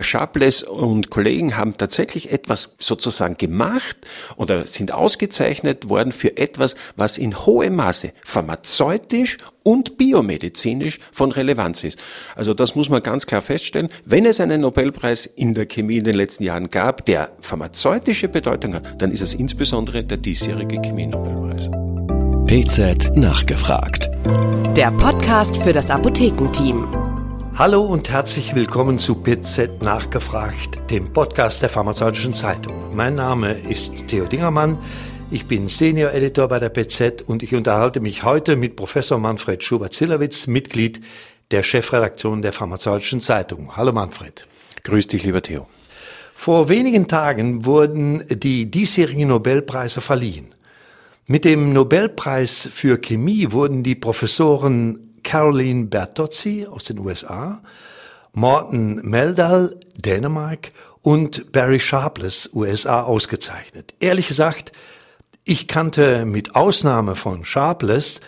Sharpless und Kollegen haben tatsächlich etwas sozusagen gemacht oder sind ausgezeichnet worden für etwas, was in hohem Maße pharmazeutisch und biomedizinisch von Relevanz ist. Also das muss man ganz klar feststellen. Wenn es einen Nobelpreis in der Chemie in den letzten Jahren gab, der pharmazeutische Bedeutung hat, dann ist es insbesondere der diesjährige Chemie-Nobelpreis. PZ nachgefragt. Der Podcast für das Apothekenteam. Hallo und herzlich willkommen zu PZ Nachgefragt, dem Podcast der Pharmazeutischen Zeitung. Mein Name ist Theo Dingermann. Ich bin Senior Editor bei der PZ und ich unterhalte mich heute mit Professor Manfred Schubert-Zillowitz, Mitglied der Chefredaktion der Pharmazeutischen Zeitung. Hallo Manfred. Grüß dich, lieber Theo. Vor wenigen Tagen wurden die diesjährigen Nobelpreise verliehen. Mit dem Nobelpreis für Chemie wurden die Professoren Caroline Bertozzi aus den USA, Morten Meldal, Dänemark und Barry Sharpless, USA, ausgezeichnet. Ehrlich gesagt, ich kannte mit Ausnahme von Sharpless,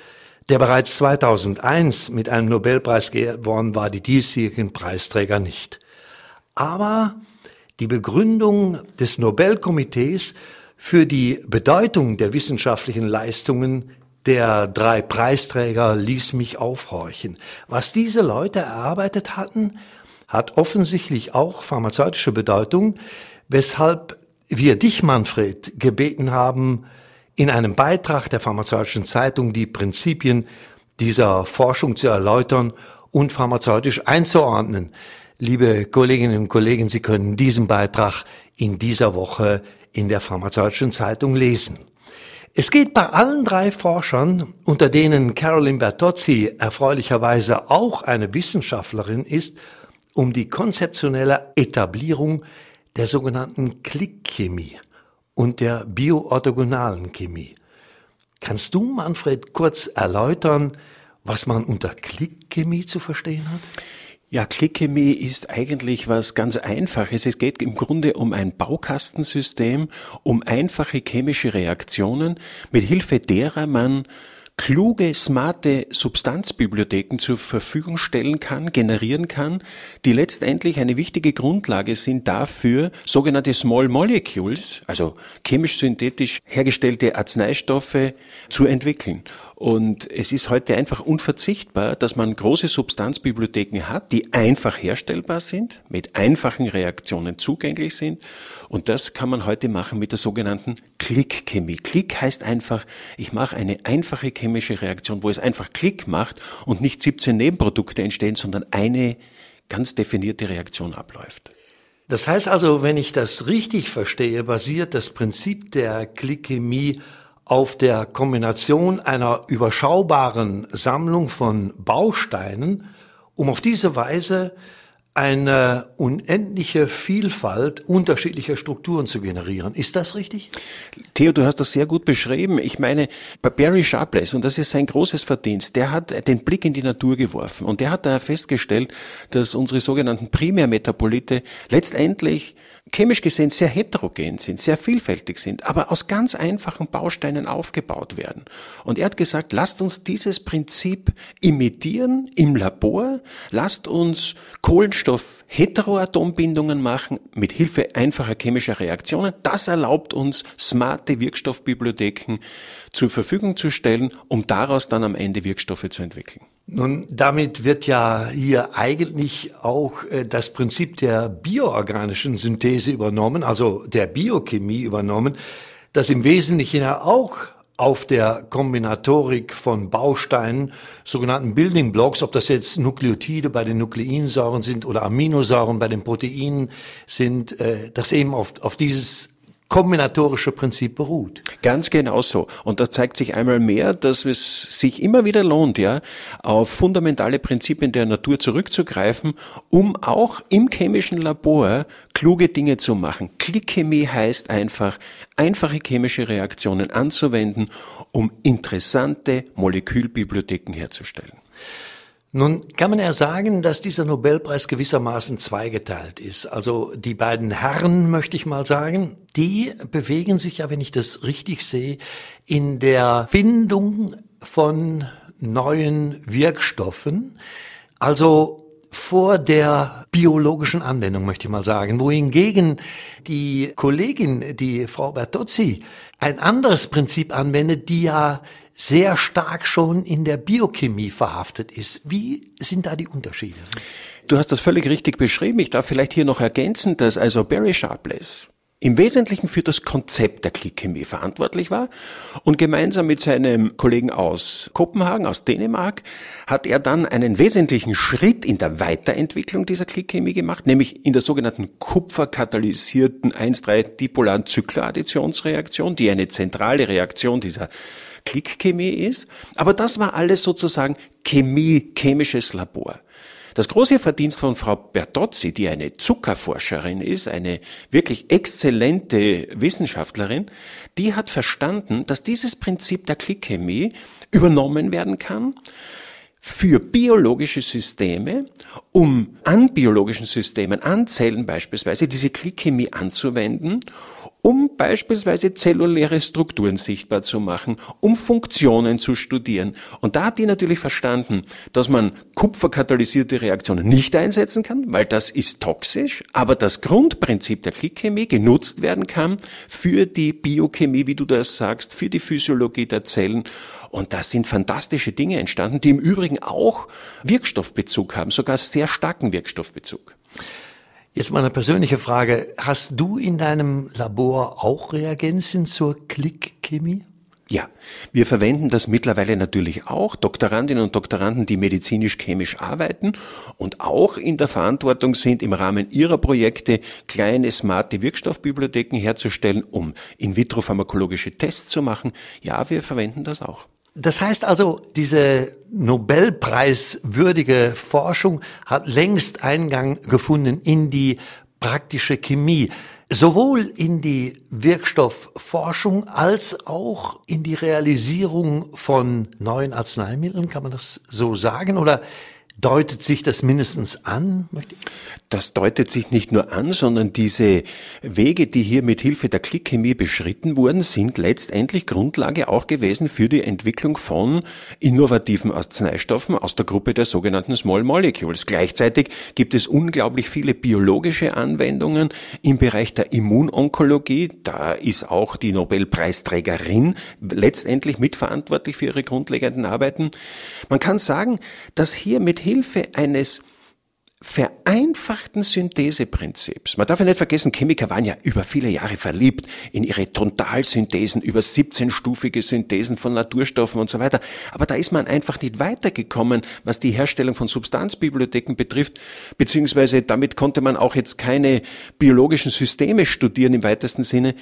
der bereits 2001 mit einem Nobelpreis gewonnen war, die diesjährigen Preisträger nicht. Aber die Begründung des Nobelkomitees für die Bedeutung der wissenschaftlichen Leistungen der drei Preisträger ließ mich aufhorchen. Was diese Leute erarbeitet hatten, hat offensichtlich auch pharmazeutische Bedeutung, weshalb wir dich, Manfred, gebeten haben, in einem Beitrag der Pharmazeutischen Zeitung die Prinzipien dieser Forschung zu erläutern und pharmazeutisch einzuordnen. Liebe Kolleginnen und Kollegen, Sie können diesen Beitrag in dieser Woche in der Pharmazeutischen Zeitung lesen. Es geht bei allen drei Forschern, unter denen Carolyn Bertozzi erfreulicherweise auch eine Wissenschaftlerin ist, um die konzeptionelle Etablierung der sogenannten Klickchemie und der bioorthogonalen Chemie. Kannst du, Manfred, kurz erläutern, was man unter Klickchemie zu verstehen hat? Ja, Klickchemie ist eigentlich was ganz Einfaches. Es geht im Grunde um ein Baukastensystem, um einfache chemische Reaktionen, mit Hilfe derer man kluge, smarte Substanzbibliotheken zur Verfügung stellen kann, generieren kann, die letztendlich eine wichtige Grundlage sind dafür, sogenannte Small Molecules, also chemisch-synthetisch hergestellte Arzneistoffe zu entwickeln. Und es ist heute einfach unverzichtbar, dass man große Substanzbibliotheken hat, die einfach herstellbar sind, mit einfachen Reaktionen zugänglich sind. Und das kann man heute machen mit der sogenannten Klickchemie. Klick heißt einfach, ich mache eine einfache chemische Reaktion, wo es einfach Klick macht und nicht 17 Nebenprodukte entstehen, sondern eine ganz definierte Reaktion abläuft. Das heißt also, wenn ich das richtig verstehe, basiert das Prinzip der Klickchemie auf der Kombination einer überschaubaren Sammlung von Bausteinen, um auf diese Weise eine unendliche Vielfalt unterschiedlicher Strukturen zu generieren. Ist das richtig? Theo, du hast das sehr gut beschrieben. Ich meine, Barry Sharpless, und das ist sein großes Verdienst, der hat den Blick in die Natur geworfen und der hat da festgestellt, dass unsere sogenannten Primärmetabolite letztendlich chemisch gesehen sehr heterogen sind, sehr vielfältig sind, aber aus ganz einfachen Bausteinen aufgebaut werden. Und er hat gesagt, lasst uns dieses Prinzip imitieren im Labor, lasst uns Kohlenstoff Heteroatombindungen machen mit Hilfe einfacher chemischer Reaktionen. Das erlaubt uns, smarte Wirkstoffbibliotheken zur Verfügung zu stellen, um daraus dann am Ende Wirkstoffe zu entwickeln. Nun, damit wird ja hier eigentlich auch äh, das Prinzip der bioorganischen Synthese übernommen, also der Biochemie übernommen, das im Wesentlichen ja auch auf der Kombinatorik von Bausteinen, sogenannten Building Blocks, ob das jetzt Nukleotide bei den Nukleinsäuren sind oder Aminosäuren bei den Proteinen sind, äh, das eben auf, auf dieses kombinatorische Prinzip beruht. Ganz genau so. Und da zeigt sich einmal mehr, dass es sich immer wieder lohnt, ja, auf fundamentale Prinzipien der Natur zurückzugreifen, um auch im chemischen Labor kluge Dinge zu machen. Klickchemie heißt einfach, einfache chemische Reaktionen anzuwenden, um interessante Molekülbibliotheken herzustellen. Nun kann man ja sagen, dass dieser Nobelpreis gewissermaßen zweigeteilt ist. Also die beiden Herren, möchte ich mal sagen, die bewegen sich ja, wenn ich das richtig sehe, in der Findung von neuen Wirkstoffen. Also vor der biologischen Anwendung, möchte ich mal sagen, wohingegen die Kollegin, die Frau Bertozzi, ein anderes Prinzip anwendet, die ja sehr stark schon in der Biochemie verhaftet ist. Wie sind da die Unterschiede? Du hast das völlig richtig beschrieben. Ich darf vielleicht hier noch ergänzen, dass also Barry Sharpless im Wesentlichen für das Konzept der Klickchemie verantwortlich war und gemeinsam mit seinem Kollegen aus Kopenhagen, aus Dänemark, hat er dann einen wesentlichen Schritt in der Weiterentwicklung dieser Klickchemie gemacht, nämlich in der sogenannten kupferkatalysierten 1,3-dipolaren Zykladditionsreaktion, die eine zentrale Reaktion dieser Klickchemie ist. Aber das war alles sozusagen Chemie, chemisches Labor. Das große Verdienst von Frau Bertozzi, die eine Zuckerforscherin ist, eine wirklich exzellente Wissenschaftlerin, die hat verstanden, dass dieses Prinzip der Klickchemie übernommen werden kann für biologische Systeme, um an biologischen Systemen, an Zellen beispielsweise, diese Klickchemie anzuwenden um beispielsweise zelluläre Strukturen sichtbar zu machen, um Funktionen zu studieren. Und da hat die natürlich verstanden, dass man kupferkatalysierte Reaktionen nicht einsetzen kann, weil das ist toxisch, aber das Grundprinzip der Klickchemie genutzt werden kann für die Biochemie, wie du das sagst, für die Physiologie der Zellen. Und da sind fantastische Dinge entstanden, die im Übrigen auch Wirkstoffbezug haben, sogar sehr starken Wirkstoffbezug. Jetzt mal eine persönliche Frage. Hast du in deinem Labor auch Reagenzien zur Klickchemie? Ja, wir verwenden das mittlerweile natürlich auch, Doktorandinnen und Doktoranden, die medizinisch-chemisch arbeiten und auch in der Verantwortung sind, im Rahmen ihrer Projekte kleine, smarte Wirkstoffbibliotheken herzustellen, um in-vitro-pharmakologische Tests zu machen. Ja, wir verwenden das auch. Das heißt also, diese Nobelpreiswürdige Forschung hat längst Eingang gefunden in die praktische Chemie, sowohl in die Wirkstoffforschung als auch in die Realisierung von neuen Arzneimitteln, kann man das so sagen? Oder Deutet sich das mindestens an? Das deutet sich nicht nur an, sondern diese Wege, die hier mit Hilfe der Klickchemie beschritten wurden, sind letztendlich Grundlage auch gewesen für die Entwicklung von innovativen Arzneistoffen aus der Gruppe der sogenannten Small Molecules. Gleichzeitig gibt es unglaublich viele biologische Anwendungen im Bereich der Immunonkologie. Da ist auch die Nobelpreisträgerin letztendlich mitverantwortlich für ihre grundlegenden Arbeiten. Man kann sagen, dass hier mit Hilfe eines vereinfachten Syntheseprinzips. Man darf ja nicht vergessen, Chemiker waren ja über viele Jahre verliebt in ihre Totalsynthesen, über 17-stufige Synthesen von Naturstoffen und so weiter. Aber da ist man einfach nicht weitergekommen, was die Herstellung von Substanzbibliotheken betrifft, beziehungsweise damit konnte man auch jetzt keine biologischen Systeme studieren im weitesten Sinne.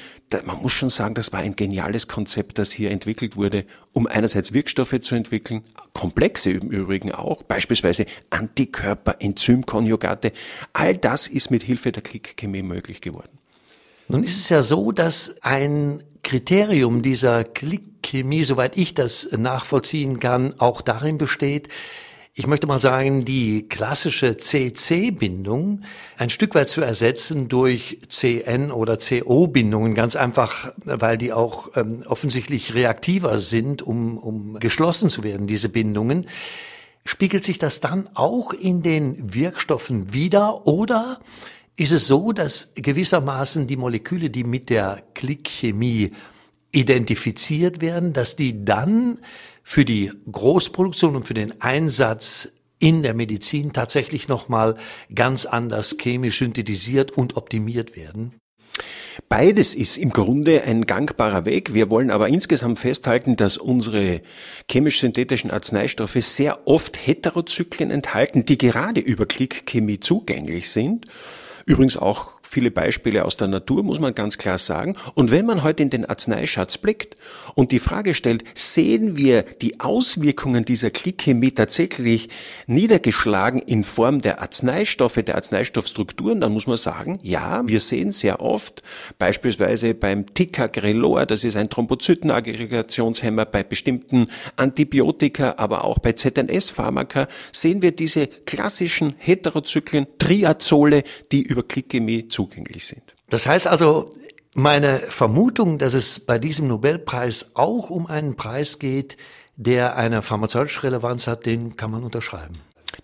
man muss schon sagen, das war ein geniales Konzept, das hier entwickelt wurde, um einerseits Wirkstoffe zu entwickeln, komplexe im Übrigen auch, beispielsweise Antikörper, Enzym Konjugate. All das ist mit Hilfe der Klickchemie möglich geworden. Nun ist es ja so, dass ein Kriterium dieser Klickchemie, soweit ich das nachvollziehen kann, auch darin besteht, ich möchte mal sagen, die klassische CC-Bindung ein Stück weit zu ersetzen durch CN oder CO-Bindungen, ganz einfach, weil die auch ähm, offensichtlich reaktiver sind, um, um geschlossen zu werden, diese Bindungen. Spiegelt sich das dann auch in den Wirkstoffen wieder oder ist es so, dass gewissermaßen die Moleküle, die mit der Klickchemie identifiziert werden, dass die dann für die Großproduktion und für den Einsatz in der Medizin tatsächlich nochmal ganz anders chemisch synthetisiert und optimiert werden? Beides ist im Grunde ein gangbarer Weg. Wir wollen aber insgesamt festhalten, dass unsere chemisch-synthetischen Arzneistoffe sehr oft Heterozyklen enthalten, die gerade über Klickchemie zugänglich sind. Übrigens auch viele Beispiele aus der Natur, muss man ganz klar sagen. Und wenn man heute in den Arzneischatz blickt und die Frage stellt, sehen wir die Auswirkungen dieser Klickchemie tatsächlich niedergeschlagen in Form der Arzneistoffe, der Arzneistoffstrukturen, dann muss man sagen, ja, wir sehen sehr oft, beispielsweise beim Ticagrelor, das ist ein Thrombozytenaggregationshemmer, bei bestimmten Antibiotika, aber auch bei ZNS-Pharmaka, sehen wir diese klassischen Heterozyklen, Triazole, die über Klickchemie zu zugänglich sind. Das heißt also, meine Vermutung, dass es bei diesem Nobelpreis auch um einen Preis geht, der eine pharmazeutische Relevanz hat, den kann man unterschreiben.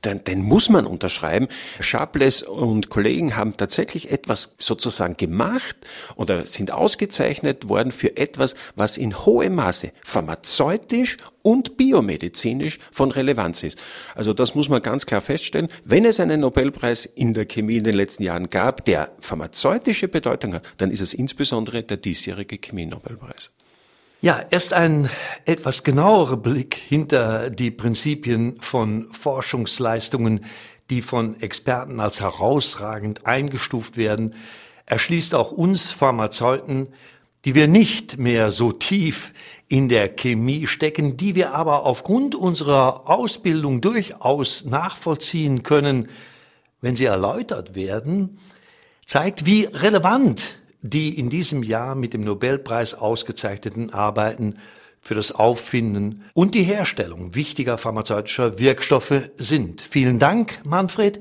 Den, den muss man unterschreiben. Sharpless und Kollegen haben tatsächlich etwas sozusagen gemacht oder sind ausgezeichnet worden für etwas, was in hohem Maße pharmazeutisch und biomedizinisch von Relevanz ist. Also das muss man ganz klar feststellen. Wenn es einen Nobelpreis in der Chemie in den letzten Jahren gab, der pharmazeutische Bedeutung hat, dann ist es insbesondere der diesjährige Chemie-Nobelpreis. Ja, erst ein etwas genauerer Blick hinter die Prinzipien von Forschungsleistungen, die von Experten als herausragend eingestuft werden, erschließt auch uns Pharmazeuten, die wir nicht mehr so tief in der Chemie stecken, die wir aber aufgrund unserer Ausbildung durchaus nachvollziehen können, wenn sie erläutert werden, zeigt, wie relevant die in diesem Jahr mit dem Nobelpreis ausgezeichneten Arbeiten für das Auffinden und die Herstellung wichtiger pharmazeutischer Wirkstoffe sind. Vielen Dank, Manfred,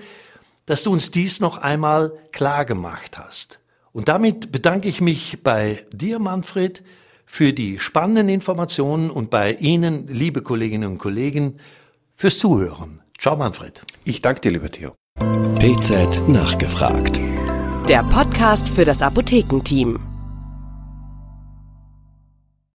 dass du uns dies noch einmal klar gemacht hast. Und damit bedanke ich mich bei dir, Manfred, für die spannenden Informationen und bei Ihnen, liebe Kolleginnen und Kollegen, fürs Zuhören. Ciao, Manfred. Ich danke dir, lieber Theo. PZ nachgefragt. Der Podcast für das Apothekenteam.